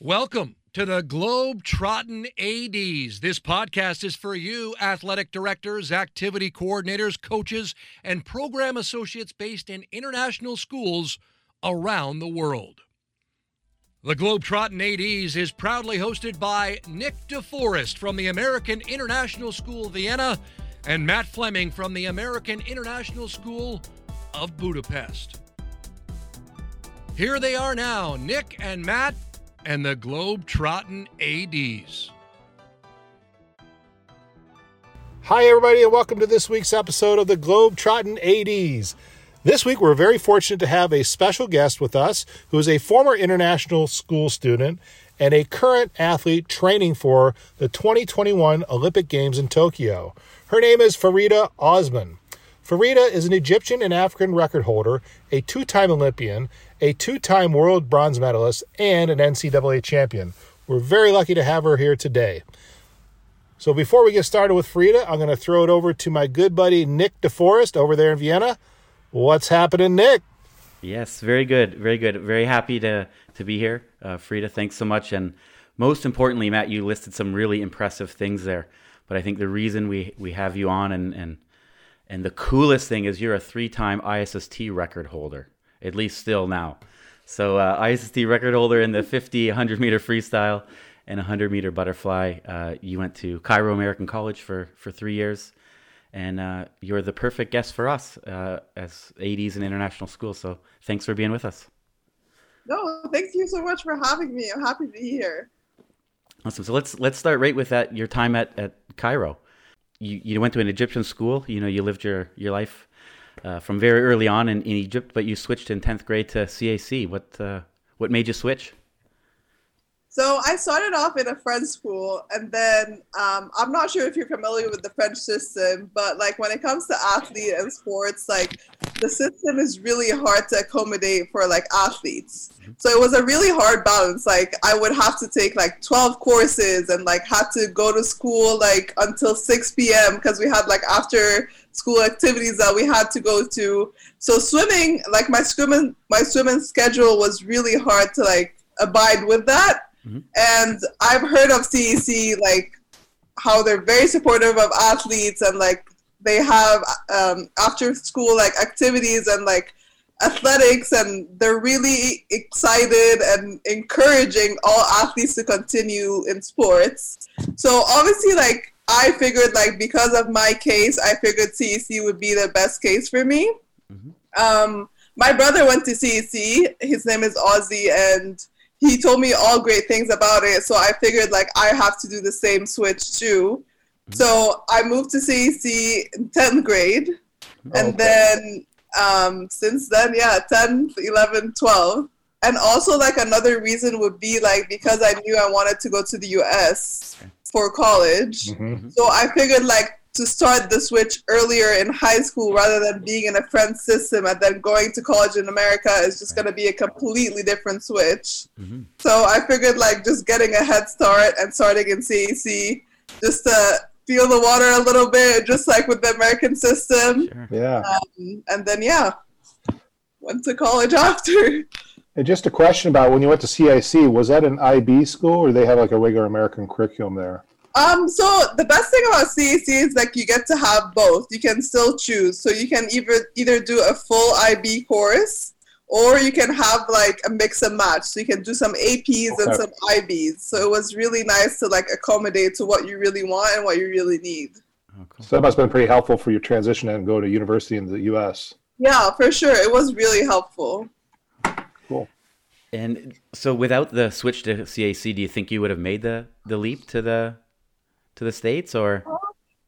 Welcome to the Globetrottin' ADs. This podcast is for you, athletic directors, activity coordinators, coaches, and program associates based in international schools around the world. The Globetrottin' ADs is proudly hosted by Nick DeForest from the American International School Vienna and Matt Fleming from the American International School of Budapest. Here they are now, Nick and Matt and the Globetrottin' ADs. Hi, everybody, and welcome to this week's episode of the Globetrottin' ADs. This week, we're very fortunate to have a special guest with us who is a former international school student and a current athlete training for the 2021 Olympic Games in Tokyo. Her name is Farida Osman. Farida is an Egyptian and African record holder, a two time Olympian, a two time world bronze medalist, and an NCAA champion. We're very lucky to have her here today. So before we get started with Farida, I'm going to throw it over to my good buddy Nick DeForest over there in Vienna. What's happening, Nick? Yes, very good, very good. Very happy to to be here, uh, Farida. Thanks so much, and most importantly, Matt, you listed some really impressive things there. But I think the reason we we have you on and and and the coolest thing is you're a three-time ISST record holder at least still now. So uh, ISST record holder in the 50, 100 meter freestyle and 100 meter butterfly. Uh, you went to Cairo American College for, for three years, and uh, you're the perfect guest for us uh, as ADs and international school. So thanks for being with us. No, thank you so much for having me. I'm happy to be here. Awesome. So let's let's start right with that. Your time at, at Cairo. You you went to an Egyptian school. You know you lived your your life uh, from very early on in, in Egypt, but you switched in 10th grade to CAC. What, uh, what made you switch? So I started off in a French school, and then um, I'm not sure if you're familiar with the French system, but like when it comes to athlete and sports, like the system is really hard to accommodate for like athletes. So it was a really hard balance. Like I would have to take like 12 courses and like had to go to school like until 6 p.m. because we had like after school activities that we had to go to. So swimming, like my swimming, my swimming schedule was really hard to like abide with that. Mm-hmm. And I've heard of CAC like how they're very supportive of athletes and like they have um, after school like activities and like athletics and they're really excited and encouraging all athletes to continue in sports. So obviously like I figured like because of my case, I figured CAC would be the best case for me. Mm-hmm. Um, my brother went to CAC. His name is Ozzy, and he told me all great things about it. So I figured like I have to do the same switch too. Mm-hmm. So I moved to CAC in 10th grade. Oh, and then um, since then, yeah, 10, 11, 12. And also, like, another reason would be like because I knew I wanted to go to the US for college. Mm-hmm. So I figured like to start the switch earlier in high school rather than being in a French system and then going to college in America is just going to be a completely different switch. Mm-hmm. So I figured like just getting a head start and starting in CAC just to feel the water a little bit, just like with the American system. Sure. Yeah. Um, and then, yeah, went to college after. And just a question about when you went to CAC, was that an IB school or they have like a regular American curriculum there? Um, so the best thing about CAC is like you get to have both. You can still choose. So you can either either do a full IB course or you can have like a mix and match. So you can do some APs okay. and some IBs. So it was really nice to like accommodate to what you really want and what you really need. Oh, cool. So that must have been pretty helpful for your transition and go to university in the US. Yeah, for sure. It was really helpful. Cool. And so, without the switch to CAC, do you think you would have made the the leap to the to the states, or?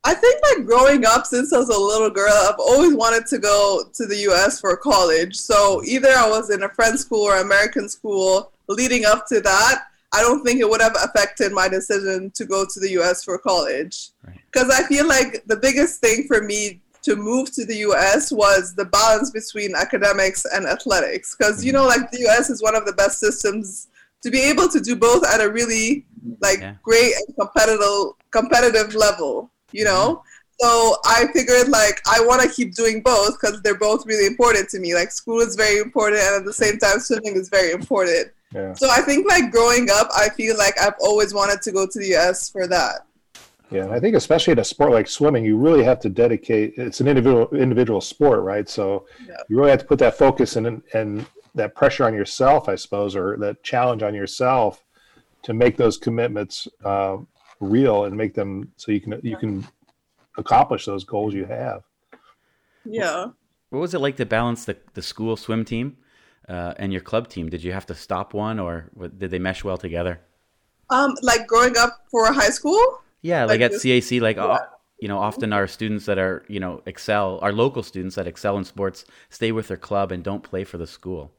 I think like growing up since I was a little girl, I've always wanted to go to the U.S. for college. So either I was in a French school or American school. Leading up to that, I don't think it would have affected my decision to go to the U.S. for college. Because right. I feel like the biggest thing for me to move to the US was the balance between academics and athletics. Because, you mm-hmm. know, like the US is one of the best systems to be able to do both at a really like yeah. great and competitive competitive level, you know? Mm-hmm. So I figured like I want to keep doing both because they're both really important to me. Like school is very important, and at the same time, swimming is very important. Yeah. So I think like growing up, I feel like I've always wanted to go to the US for that. Yeah, and I think especially in a sport like swimming, you really have to dedicate. It's an individual individual sport, right? So yeah. you really have to put that focus and and that pressure on yourself, I suppose, or that challenge on yourself to make those commitments uh, real and make them so you can you can accomplish those goals you have. Yeah. What was it like to balance the the school swim team uh, and your club team? Did you have to stop one, or did they mesh well together? Um, like growing up for high school. Yeah, like, like at CAC, like yeah. you know, often our students that are you know excel, our local students that excel in sports, stay with their club and don't play for the school.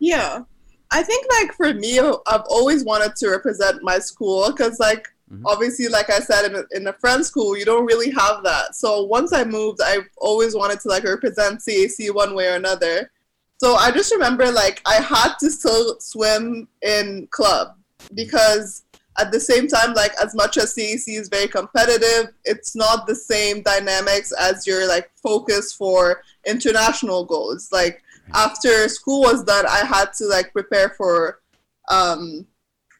Yeah, I think like for me, I've always wanted to represent my school because like mm-hmm. obviously, like I said, in a, in a French school, you don't really have that. So once I moved, I've always wanted to like represent CAC one way or another. So I just remember like I had to still swim in club because at the same time, like as much as CAC is very competitive, it's not the same dynamics as your like focus for international goals. Like after school was done, I had to like prepare for um,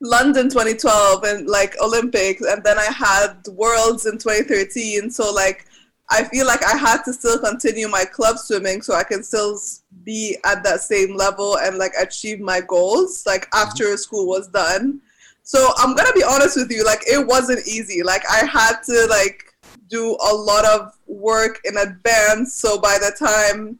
London 2012 and like Olympics, and then I had Worlds in 2013. So like I feel like I had to still continue my club swimming so I can still be at that same level and like achieve my goals like mm-hmm. after school was done. So I'm gonna be honest with you, like it wasn't easy. Like I had to like do a lot of work in advance. So by the time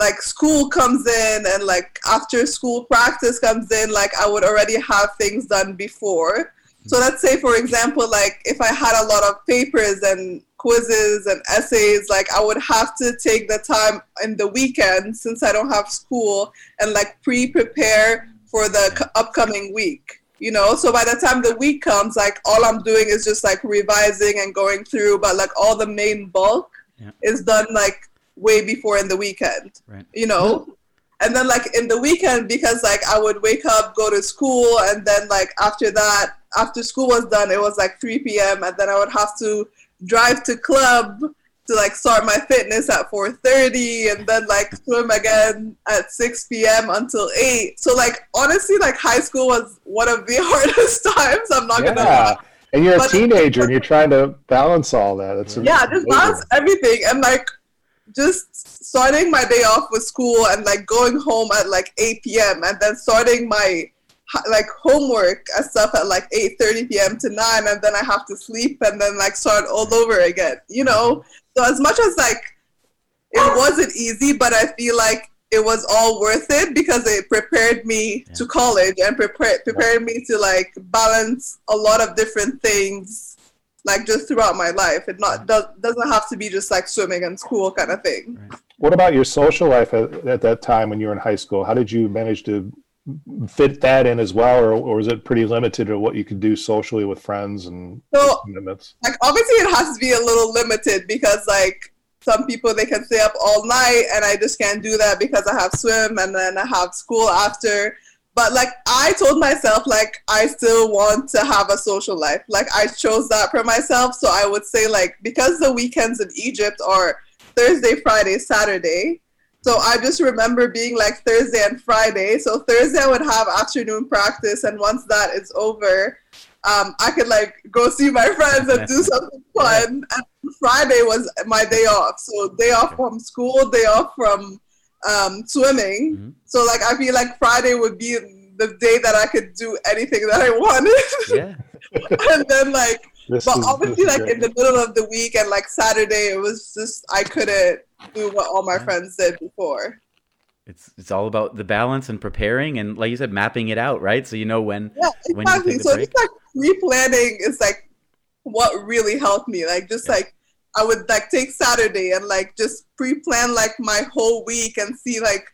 like school comes in and like after school practice comes in, like I would already have things done before. So let's say for example, like if I had a lot of papers and quizzes and essays, like I would have to take the time in the weekend since I don't have school and like pre-prepare for the upcoming week you know so by the time the week comes like all i'm doing is just like revising and going through but like all the main bulk yeah. is done like way before in the weekend right. you know? And then like in the weekend because like i would wake up go to school and then like after that after school was done it was like 3 p.m and then i would have to drive to club to like start my fitness at 4.30 and then like swim again at 6 p.m until 8 so like honestly like high school was one of the hardest times i'm not yeah. gonna lie. And you're but, a teenager and you're trying to balance all that. It's yeah just balance everything and like just starting my day off with school and like going home at like 8 p.m and then starting my like homework and stuff at like 8:30 p.m to 9 and then i have to sleep and then like start all over again you know so as much as like it wasn't easy, but I feel like it was all worth it because it prepared me yeah. to college and prepared prepared me to like balance a lot of different things like just throughout my life. It not does, doesn't have to be just like swimming and school kind of thing. What about your social life at, at that time when you were in high school? How did you manage to fit that in as well, or, or is it pretty limited to what you could do socially with friends and so, commitments? Like obviously, it has to be a little limited because like some people they can stay up all night, and I just can't do that because I have swim and then I have school after. But like I told myself, like I still want to have a social life. Like I chose that for myself, so I would say like because the weekends in Egypt are Thursday, Friday, Saturday so I just remember being like Thursday and Friday. So Thursday I would have afternoon practice, and once that is over, um, I could like go see my friends and do something fun. And Friday was my day off. So day off from school, day off from um, swimming. Mm-hmm. So like I feel like Friday would be the day that I could do anything that I wanted. Yeah. and then like, this but is, obviously like in the middle of the week and like Saturday, it was just I couldn't do what all my friends did before. It's it's all about the balance and preparing and like you said, mapping it out, right? So you know when yeah, exactly. When so just like pre-planning is like what really helped me. Like just yeah. like I would like take Saturday and like just pre-plan like my whole week and see like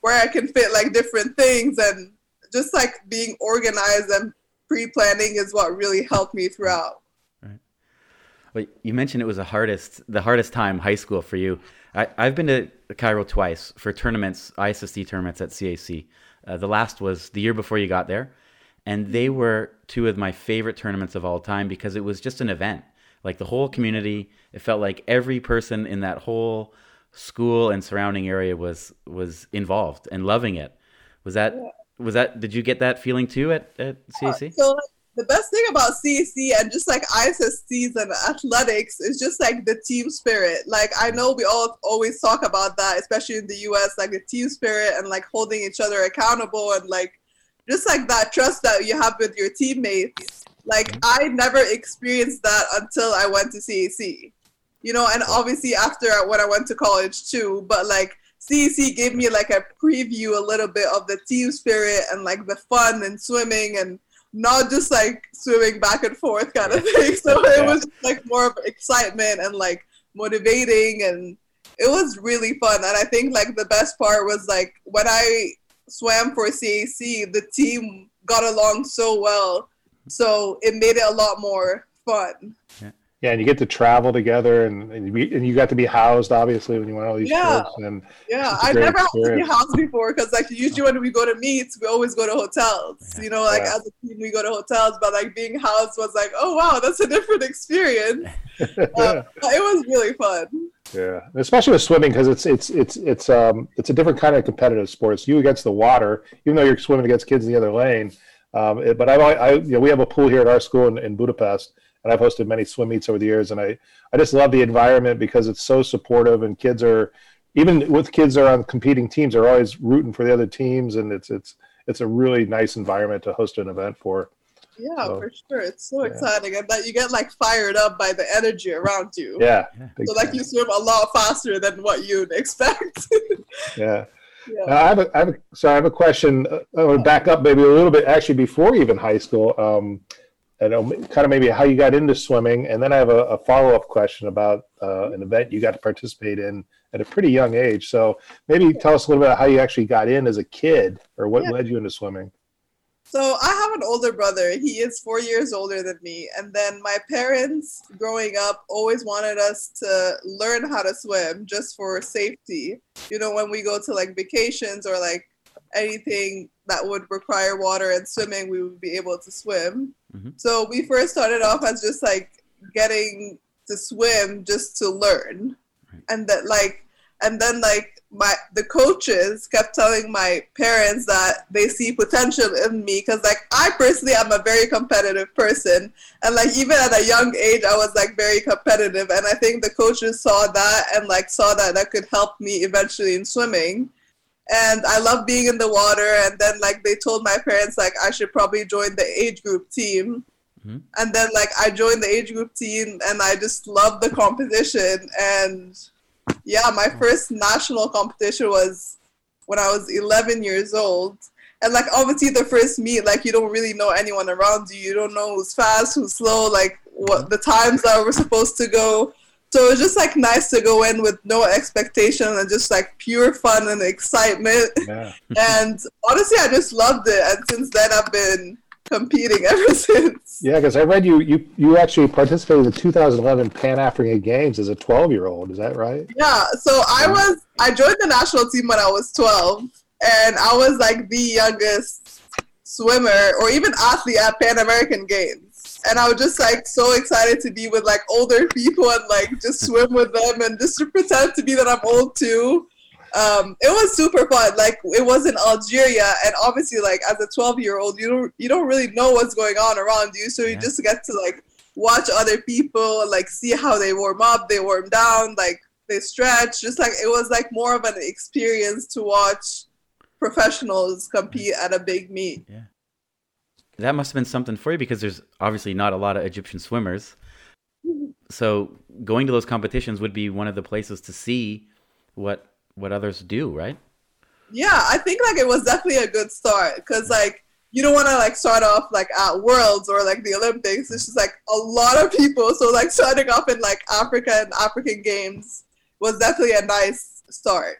where I can fit like different things and just like being organized and pre-planning is what really helped me throughout. Right. Well, you mentioned it was the hardest the hardest time high school for you. I, have been to Cairo twice for tournaments, ISST tournaments at CAC. Uh, the last was the year before you got there, and they were two of my favorite tournaments of all time because it was just an event. Like the whole community, it felt like every person in that whole school and surrounding area was was involved and loving it. Was that was that did you get that feeling too at, at uh, CAC? So the best thing about CAC and just like ISSTs and athletics is just like the team spirit. Like I know we all always talk about that, especially in the US, like the team spirit and like holding each other accountable and like just like that trust that you have with your teammates. Like mm-hmm. I never experienced that until I went to CAC. You know, and obviously after when I went to college too, but like CAC gave me like a preview a little bit of the team spirit and like the fun and swimming and not just like swimming back and forth kind of thing. So it was like more of excitement and like motivating and it was really fun. And I think like the best part was like when I swam for CAC, the team got along so well. So it made it a lot more fun. Yeah. Yeah, and you get to travel together, and and you, be, and you got to be housed obviously when you went on all these Yeah. trips. And Yeah, I a I great never had to be housed before because like usually when we go to meets, we always go to hotels. You know, like Yeah. as a team we go to hotels, but like being housed was like, oh wow, that's a different experience. Uh, but it was really fun. Yeah, especially with swimming because it's it's it's it's um it's a different kind of competitive sport. It's you against the water, even though you're swimming against kids in the other lane. Um, it- but I, I you know we have a pool here at our school in, in Budapest, and I've hosted many swim meets over the years, and I I just love the environment because it's so supportive, and kids are even with kids that are on competing teams are always rooting for the other teams, and it's it's it's a really nice environment to host an event for. Yeah, So- for sure. It's so Yeah. exciting, and that you get like fired up by the energy around you. Yeah, Yeah. So like you swim a lot faster than what you'd expect. yeah. Yeah. Now, I have a, I have a, so I have a question. Uh, I want to back up maybe a little bit, actually, before even high school. Um, and um, kind of maybe how you got into swimming, and then I have a, a follow up question about uh, an event you got to participate in at a pretty young age. So maybe tell us a little bit about how you actually got in as a kid, or what Yeah. led you into swimming. So I have an older brother. He is four years older than me. And then my parents, growing up, always wanted us to learn how to swim just for safety. You know, when we go to like vacations or like anything that would require water and swimming, we would be able to swim. Mhm. So we first started off as just like getting to swim just to learn. And that like and then like my the coaches kept telling my parents that they see potential in me because like i personally am a very competitive person. And like even at a young age i was like very competitive. And i think the coaches saw that and like saw that that could help me eventually in swimming. And i love being in the water. And then like they told my parents like i should probably join the age group team. Mhm. and then like i joined the age group team and i just loved the competition. And yeah, my first national competition was when I was 11 years old. And like obviously the first meet, like you don't really know anyone around you. You don't know who's fast, who's slow, like what the times that we're supposed to go. So it was just like nice to go in with no expectation and just like pure fun and excitement. Yeah. and honestly, I just loved it. And since then, I've been competing ever since. Yeah, because I read you, you you actually participated in the 2011 Pan African Games as a 12 year old. Is that right? Yeah, so I was I joined the national team when I was 12 and I was like the youngest swimmer or even athlete at Pan African Games. And I was just like so excited to be with like older people and like just swim with them and just to pretend to be that I'm old too. Um, it was super fun. Like it was in Algeria, and obviously, like as a 12 year old, you don't you don't really know what's going on around you, so you Yeah. just get to like watch other people, like see how they warm up, they warm down, like they stretch. Just like it was like more of an experience to watch professionals compete at a big meet. Yeah. That must have been something for you because there's obviously not a lot of Egyptian swimmers. So going to those competitions would be one of the places to see what what others do, right? Yeah, I think like it was definitely a good start because like you don't want to like start off like at Worlds or like the Olympics. It's just like a lot of people. So like starting off in like Africa and African Games was definitely a nice start.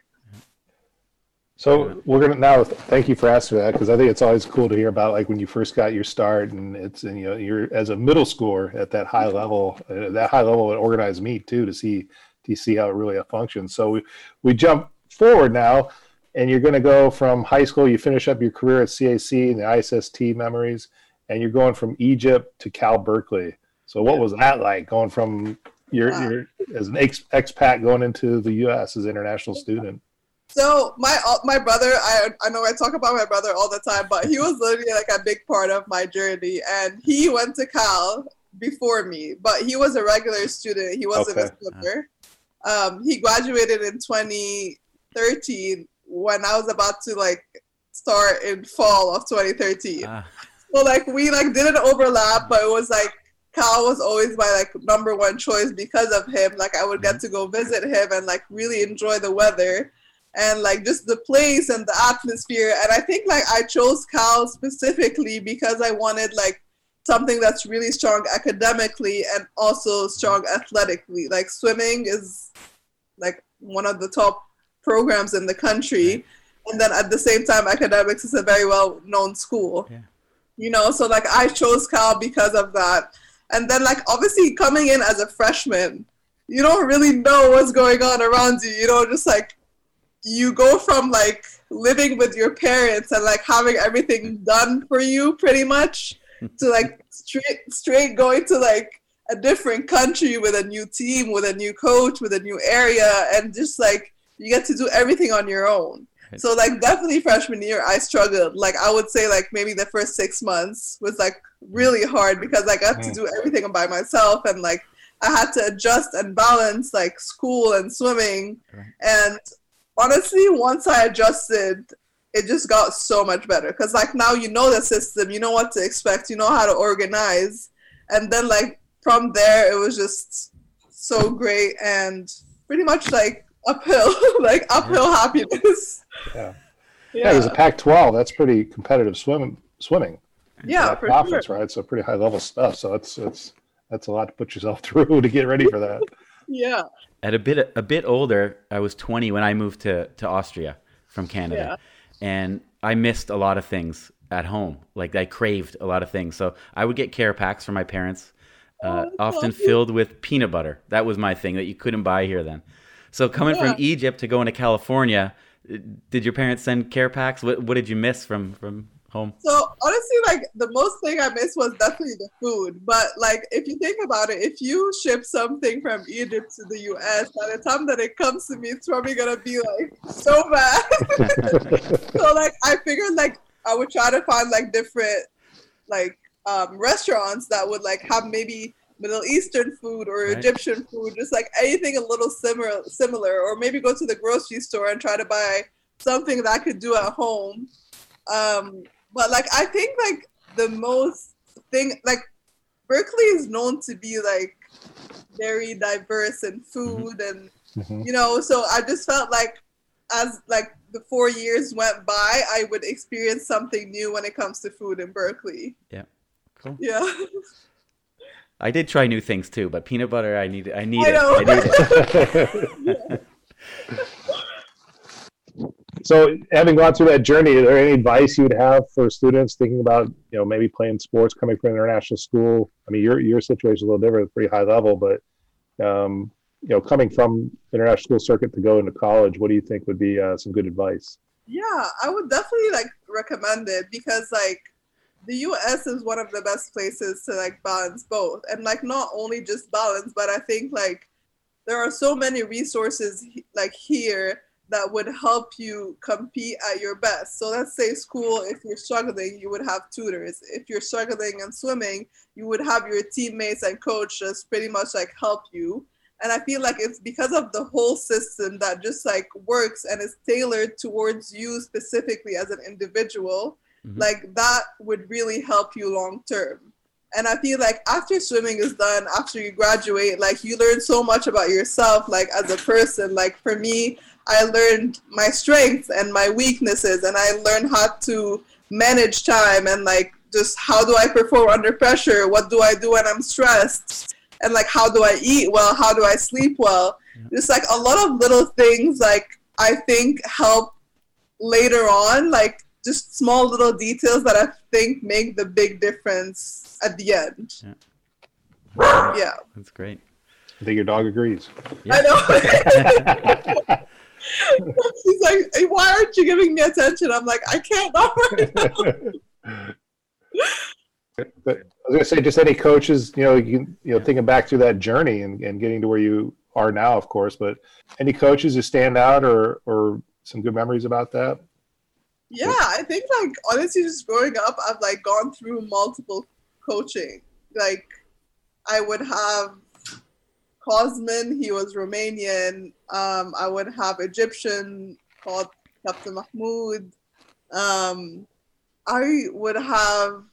So we're gonna now. Thank you for asking that because I think it's always cool to hear about like when you first got your start and it's and, you know you're as a middle schooler at that high level, uh, that high level of organized meet too to see to see how it really functions. So we we jump forward now, and you're going to go from high school. You finish up your career at CAC and the ISST memories, and you're going from Egypt to Cal Berkeley. So what was that like going from your Wow. your as an ex, expat going into the U.S. as an international student? So my my brother, I I know I talk about my brother all the time, but he was literally like a big part of my journey, and he went to Cal before me, but he was a regular student. He wasn't Okay. a swimmer. Um, he graduated in 2013 when I was about to like start in fall of 2013. Ah, So like we like didn't overlap, but it was like Cal was always my like number one choice because of him. Like I would get to go visit him and like really enjoy the weather and like just the place and the atmosphere. And I think like I chose Cal specifically because I wanted like something that's really strong academically and also strong athletically. Like swimming is like one of the top programs in the country. And then at the same time, academics is a very well known school. Yeah. You know, so like I chose Cal because of that. And then like obviously coming in as a freshman, you don't really know what's going on around you. You know, just like you go from like living with your parents and like having everything done for you pretty much to like straight straight going to like a different country with a new team, with a new coach, with a new area, and just like you get to do everything on your own. Right. So like definitely freshman year, I struggled. Like I would say like maybe the first six months was like really hard because I got to Mm. do everything by myself and like I had to adjust and balance like school and swimming. Right. And honestly, once I adjusted, it just got so much better because like now you know the system, you know what to expect, you know how to organize, and then like from there it was just so great and pretty much like uphill, like uphill happiness. Yeah. Yeah, there's a Yeah, Pac-12. That's pretty competitive swim swimming. yeah, that for sure. right? So pretty high level stuff. So that's it's that's a lot to put yourself through to get ready for that. Yeah, at a bit a bit older, I was 20 when I moved to to Austria from Canada, and I missed a lot of things at home. Like I craved a lot of things, so I would get care packs from my parents, uh, Oh, often filled with peanut butter. That was my thing that you couldn't buy here then. So coming Yeah. from Egypt to going to California, did your parents send care packs? What what did you miss from from home? So honestly, like the most thing I missed was definitely the food. But like if you think about it, if you ship something from Egypt to the US, by the time that it comes to me, it's probably gonna be like so bad. so like I figured like I would try to find like different like um, restaurants that would like have maybe Middle Eastern food or Right. Egyptian food, just like anything a little similar similar, or maybe go to the grocery store and try to buy something that I could do at home. Um, but like I think like the most thing like Berkeley is known to be like very diverse in food and Mhm. you know so I just felt like as like the four years went by I would experience something new when it comes to food in Berkeley. Yeah. Cool. Yeah. I did try new things too, but peanut butter, I need I need I it. I need it. so, having gone through that journey, is there any advice you would have for students thinking about, you know, maybe playing sports, coming from an international school? I mean, your your situation is a little different, pretty high level, but um, you know, coming from international school circuit to go into college, what do you think would be uh, some good advice? Yeah, I would definitely like recommend it because like the US is one of the best places to like balance both. And like not only just balance, but I think like there are so many resources like here that would help you compete at your best. So let's say school, if you're struggling, you would have tutors. If you're struggling in swimming, you would have your teammates and coaches pretty much like help you. And I feel like it's because of the whole system that just like works and is tailored towards you specifically as an individual, Mhm. like that would really help you long term. And I feel like after swimming is done, after you graduate, like you learn so much about yourself, like as a person. Like for me, I learned my strengths and my weaknesses, and I learned how to manage time and like just how do I perform under pressure? What do I do when I'm stressed? And like how do I eat well? How do I sleep well? Just like a lot of little things, like I think help later on, like just small little details that I think make the big difference at the end. Yeah. Yeah, That's great. I think your dog agrees. I know. He's like, hey, why aren't you giving me attention? I'm like, I can't. Not right now. But I was gonna say, just any coaches, you know, you, you know, thinking back through that journey and, and getting to where you are now, of course. But any coaches who stand out or or some good memories about that? Yeah, I think like honestly, just growing up, I've like gone through multiple coaching. Like, I would have Cosman, he was Romanian. Um, I would have Egyptian called Captain Mahmoud. Um, I would have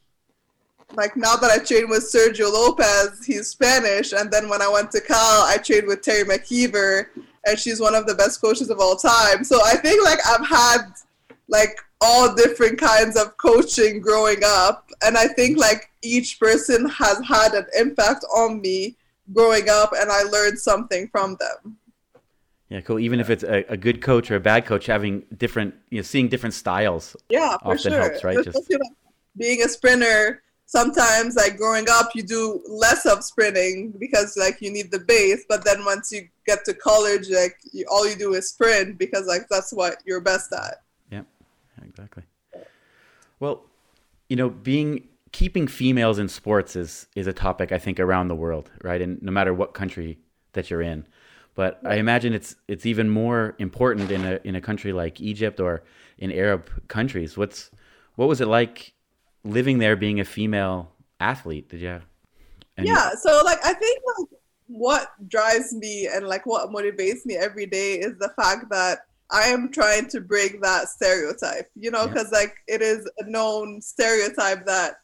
like now that I trained with Sergio Lopez, he's Spanish, and then when I went to Cal, I trained with Teri McKeever, and she's one of the best coaches of all time. So I think like I've had like all different kinds of coaching growing up, and I think like each person has had an impact on me growing up, and I learned something from them. Yeah, cool. Even if it's a, a good coach or a bad coach, having different, you know, seeing different styles. Yeah, for often sure. helps, right? Just being a sprinter, sometimes like growing up, you do less of sprinting because like you need the base. But then once you get to college, like you, all you do is sprint because like that's what you're best at. Exactly. Well, you know, being keeping females in sports is is a topic I think around the world, right? And no matter what country that you're in. But I imagine it's it's even more important in a in a country like Egypt or in Arab countries. What's what was it like living there being a female athlete? Did you have any- Yeah, so like I think like what drives me and like what motivates me every day is the fact that I am trying to break that stereotype, you know, because yeah. like it is a known stereotype that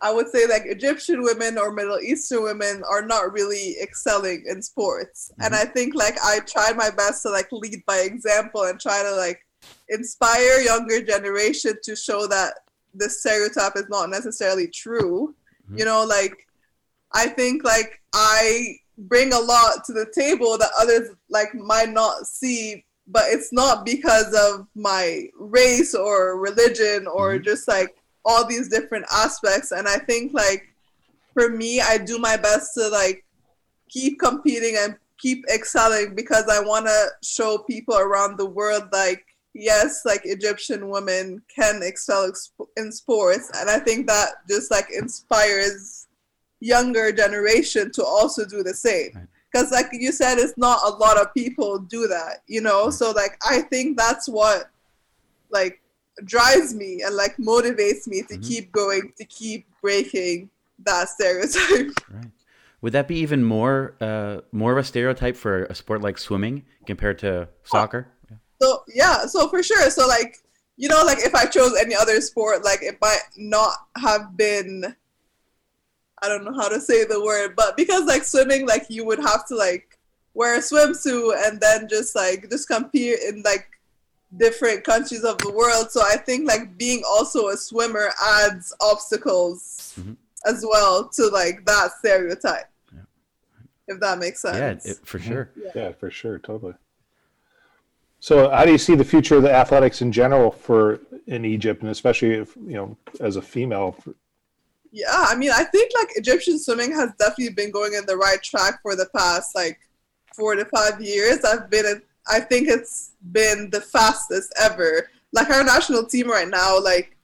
I would say like Egyptian women or Middle Eastern women are not really excelling in sports. Mm-hmm. And I think like I tried my best to like lead by example and try to like inspire younger generation to show that the stereotype is not necessarily true. Mm-hmm. You know, like I think like I bring a lot to the table that others like might not see but it's not because of my race or religion or mm-hmm. just like all these different aspects. And i think like for me i do my best to like keep competing and keep excelling because i want to show people around the world like yes like egyptian women can excel in sports. And i think that just like inspires younger generation to also do the same because like you said it's not a lot of people do that you know? So like i think that's what like drives me and like motivates me to mm-hmm. keep going to keep breaking that stereotype. Right. Would that be even more uh, more of a stereotype for a sport like swimming compared to soccer? So yeah so for sure. So like you know like if i chose any other sport like it might not have been i don't know how to say the word but because like swimming like you would have to like wear a swimsuit and then just like just compete in like different countries of the world. So I think like being also a swimmer adds obstacles mm-hmm. as well to like that stereotype. Yeah. If that makes sense. Yeah, it, for sure. Yeah. yeah, for sure, totally. So, how do you see the future of the athletics in general for in Egypt, and especially if you know as a female? Yeah, I mean, I think like Egyptian swimming has definitely been going in the right track for the past like four to five years. I've been I think it's been the fastest ever. Like our national team right now, like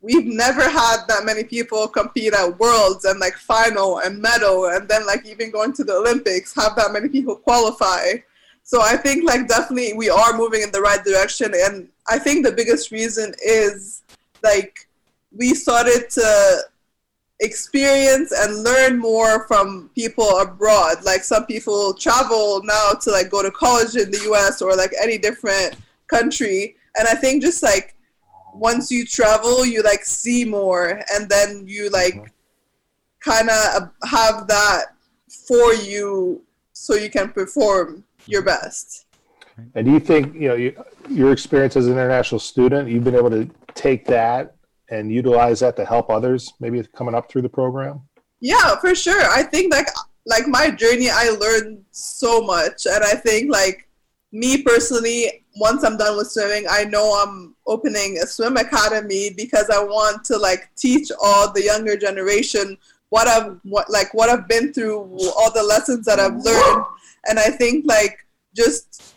we've never had that many people compete at worlds and like final and medal and then like even going to the Olympics have that many people qualify. So I think like definitely we are moving in the right direction and I think the biggest reason is like we started to experience and learn more from people abroad. Like some people travel now to like go to college in the US or like any different country. And I think just like once you travel, you like see more and then you like mm-hmm. kind of have that for you so you can perform your mm-hmm. best. And do you think, you know, you, your experience as an international student, you've been able to take that and utilize that to help others maybe coming up through the program? Yeah, for sure. I think like like my journey I learned so much and I think like me personally once I'm done with swimming, I know I'm opening a swim academy because I want to like teach all the younger generation what I've what like what I've been through, all the lessons that I've learned. And I think like just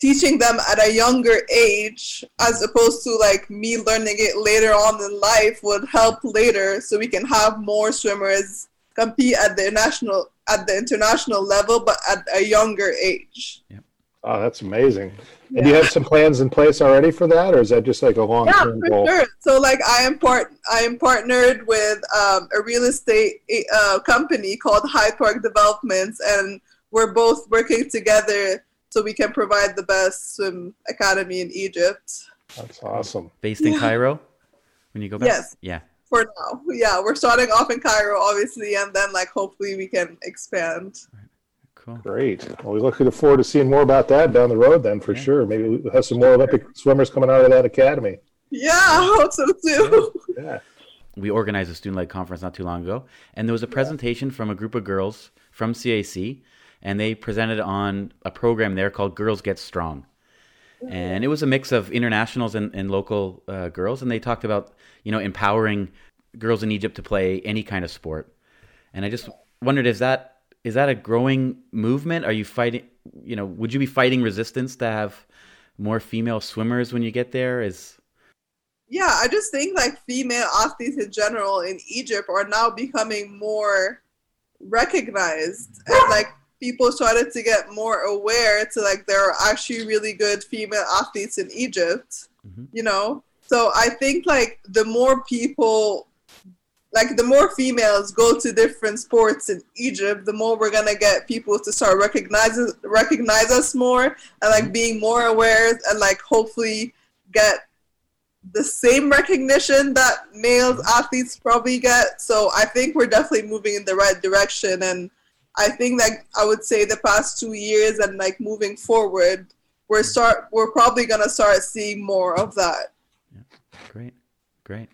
teaching them at a younger age as opposed to like me learning it later on in life would help later so we can have more swimmers compete at the national at the international level but at a younger age yeah Oh, that's amazing. And do you have some plans in place already for that, or is that just like a long Yeah, term for goal? sure. So like I am part I am partnered with um, a real estate uh, company called Hyde Park Developments, and we're both working together so we can provide the best swim academy in Egypt. That's awesome. Based in Yeah. Cairo when you go back? Yes. Yeah. For now, yeah, we're starting off in Cairo, obviously, and then like hopefully we can expand. Cool. Great. Well, we look forward to seeing more about that down the road then for Yeah. sure. Maybe we'll have some more Olympic swimmers coming out of that academy. Yeah, I hope so too. Yeah. we organized a student led conference not too long ago, and there was a presentation from a group of girls from CAC, and they presented on a program there called Girls Get Strong. And it was a mix of internationals and, and local uh, girls, and they talked about you know empowering girls in Egypt to play any kind of sport. And I just wondered, is that is that a growing movement? Are you fighting? You know, would you be fighting resistance to have more female swimmers when you get there? Is yeah, I just think like female athletes in general in Egypt are now becoming more recognized and like people started to get more aware to like there are actually really good female athletes in Egypt, Mhm. you know? So I think like the more people like the more females go to different sports in Egypt, the more we're gonna get people to start recognizing recognize us more and like being more aware and like hopefully get the same recognition that male athletes probably get. So I think we're definitely moving in the right direction and I think that I would say the past two years and like moving forward, we're start we're probably gonna start seeing more of that. Yeah. Great, great.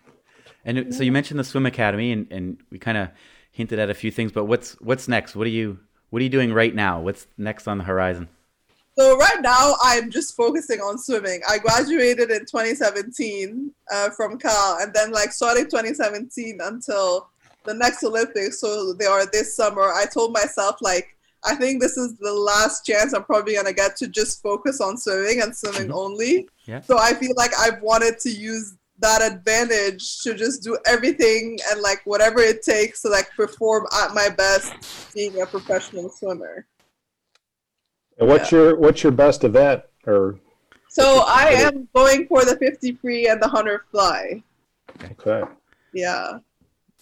And it- so you mentioned the swim academy, and, and we kind of hinted at a few things. But what's what's next? What are you what are you doing right now? What's next on the horizon? So right now, I'm just focusing on swimming. I graduated in 2017 uh, from Cal, and then like starting 2017 until the next Olympics. So they are this summer. I told myself like I think this is the last chance I'm probably gonna get to just focus on swimming and swimming Mhm. only. Yeah. So I feel like I've wanted to use that advantage to just do everything and like whatever it takes to like perform at my best being a professional swimmer. And what's your what's your best event or So I am going for the 50 free and the 100 fly. okay. Yeah.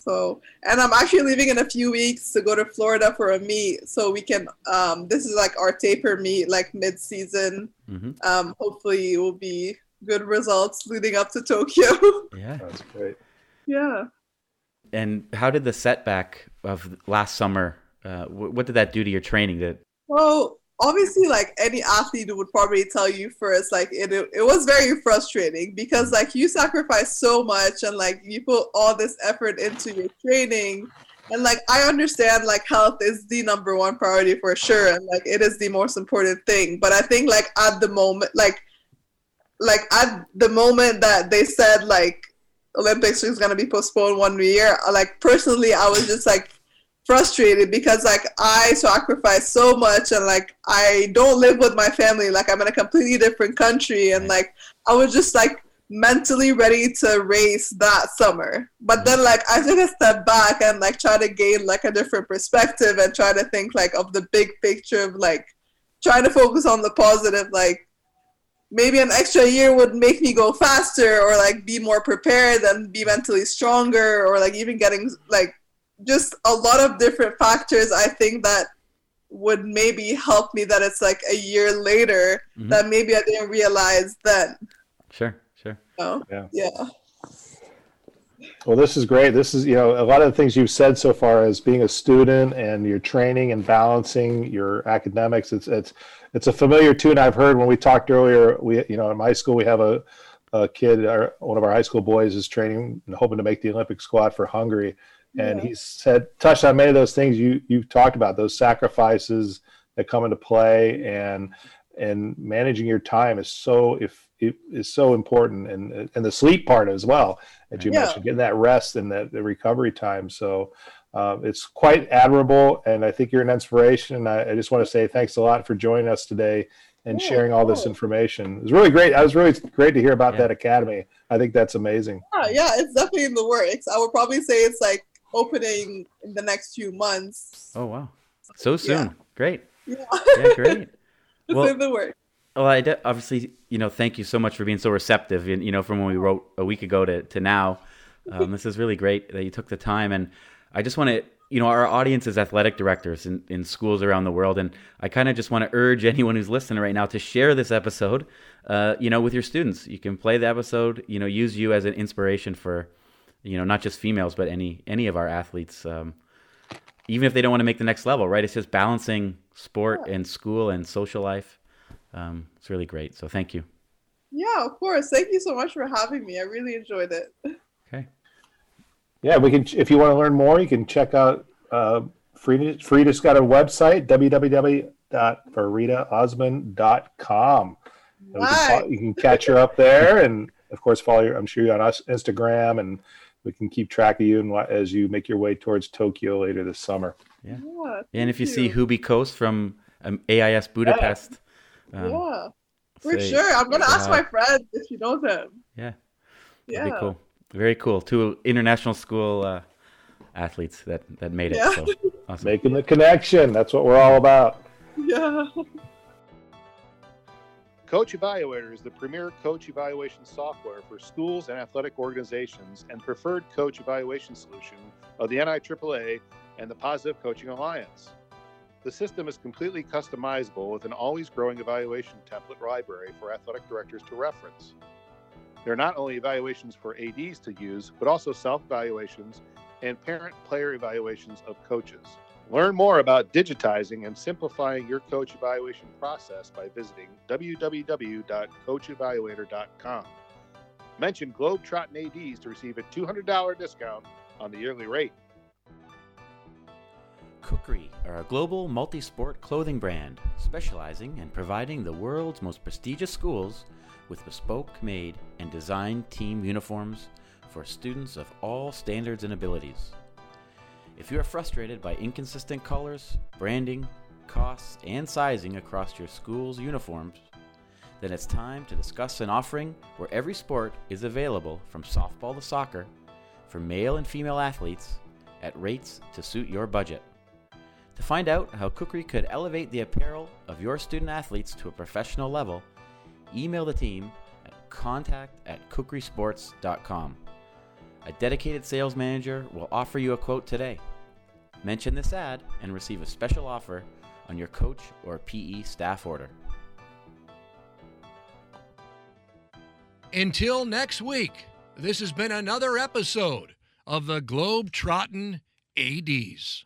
So, and I'm actually leaving in a few weeks to go to Florida for a meet. So we can, um, this is like our taper meet, like mid season. hmm Um, hopefully it will be good results leading up to Tokyo. Yeah. That's great. yeah. And how did the setback of last summer? Uh, what did that do to your training? That Well, obviously, like any athlete would probably tell you first, like it, it was very frustrating because like you sacrifice so much and like you put all this effort into your training. And like I understand like health is the number one priority for sure and like it is the most important thing. But I think like at the moment like like at the moment that they said like Olympics is gonna be postponed one year, like personally I was just like frustrated because like I sacrificed so much and like I don't live with my family. Like I'm in a completely different country and like I was just like mentally ready to race that summer. But then like I took a step back and like try to gain like a different perspective and try to think like of the big picture of like trying to focus on the positive like maybe an extra year would make me go faster or like be more prepared and be mentally stronger or like even getting like just a lot of different factors i think that would maybe help me that it's like a year later Mhm. that maybe i didn't realize then sure, sure. you know? Yeah. yeah Well, this is great. This is, you know, a lot of the things you've said so far as being a student and your training and balancing your academics. It's it's it's a familiar tune I've heard when we talked earlier. We, you know, in my school we have a, a kid, our, one of our high school boys is training and hoping to make the Olympic squad for Hungary, and Yeah. he said touched on many of those things you you've talked about, those sacrifices that come into play, and and managing your time is so if it is so important, and and the sleep part as well that you Yeah. mentioned, getting that rest and that the recovery time. So um, it's quite admirable, and I think you're an inspiration. And I, I just want to say thanks a lot for joining us today and Yeah, sharing all this information. It was really great. I was really great to hear about Yeah. that academy. I think that's amazing. yeah, yeah it's definitely in the works i would probably say it's like opening in the next few months Oh wow, so soon. Great. yeah. Yeah, great. Well, the word. Well, I de- obviously, you know, thank you so much for being so receptive. And you know, from when we wrote a week ago to to now, um, this is really great that you took the time. And I just want to, you know, our audience is athletic directors in, in schools around the world, and I kind of just want to urge anyone who's listening right now to share this episode, uh, you know, with your students. You can play the episode, you know, use you as an inspiration for, you know, not just females but any any of our athletes. Um, even if they don't want to make the next level, right? It's just balancing sport and school and social life um, it's really great. So thank you. Yeah, of course. Thank you so much for having me. I really enjoyed it. Okay. Yeah, we can. If you want to learn more, you can check out uh, Farida. Farida's got a website www.faridaosman.com. Nice. You, you can catch her up there, and of course, follow your. I'm sure you're on us Instagram, and we can keep track of you and as you make your way towards Tokyo later this summer. Yeah. yeah and if you, you, see Hubie Coast from um, AIS Budapest. Yeah um, yeah, for say, sure. I'm gonna ask my friend if she knows him. Yeah, yeah, cool. Very cool. Two international school uh, athletes that that made it. Yeah. So, awesome. Making the connection. That's what we're all about. Yeah. Coach Evaluator is the premier coach evaluation software for schools and athletic organizations and preferred coach evaluation solution of the NIAAA and the Positive Coaching Alliance. The system is completely customizable with an always growing evaluation template library for athletic directors to reference. There are not only evaluations for ADs to use, but also self evaluations and parent player evaluations of coaches. Learn more about digitizing and simplifying your coach evaluation process by visiting www.coachevaluator.com. Mention Globetrottin' ADs to receive a $200 discount on the yearly rate. Kukri are a global multi sport clothing brand specializing in providing the world's most prestigious schools with bespoke made and designed team uniforms for students of all standards and abilities. If you are frustrated by inconsistent colors, branding, costs, and sizing across your school's uniforms, then it's time to discuss an offering where every sport is available from softball to soccer for male and female athletes at rates to suit your budget. To find out how Kukri could elevate the apparel of your student athletes to a professional level, email the team at contact at. A dedicated sales manager will offer you a quote today. Mention this ad and receive a special offer on your coach or PE staff order. Until next week, this has been another episode of the Globe ADs.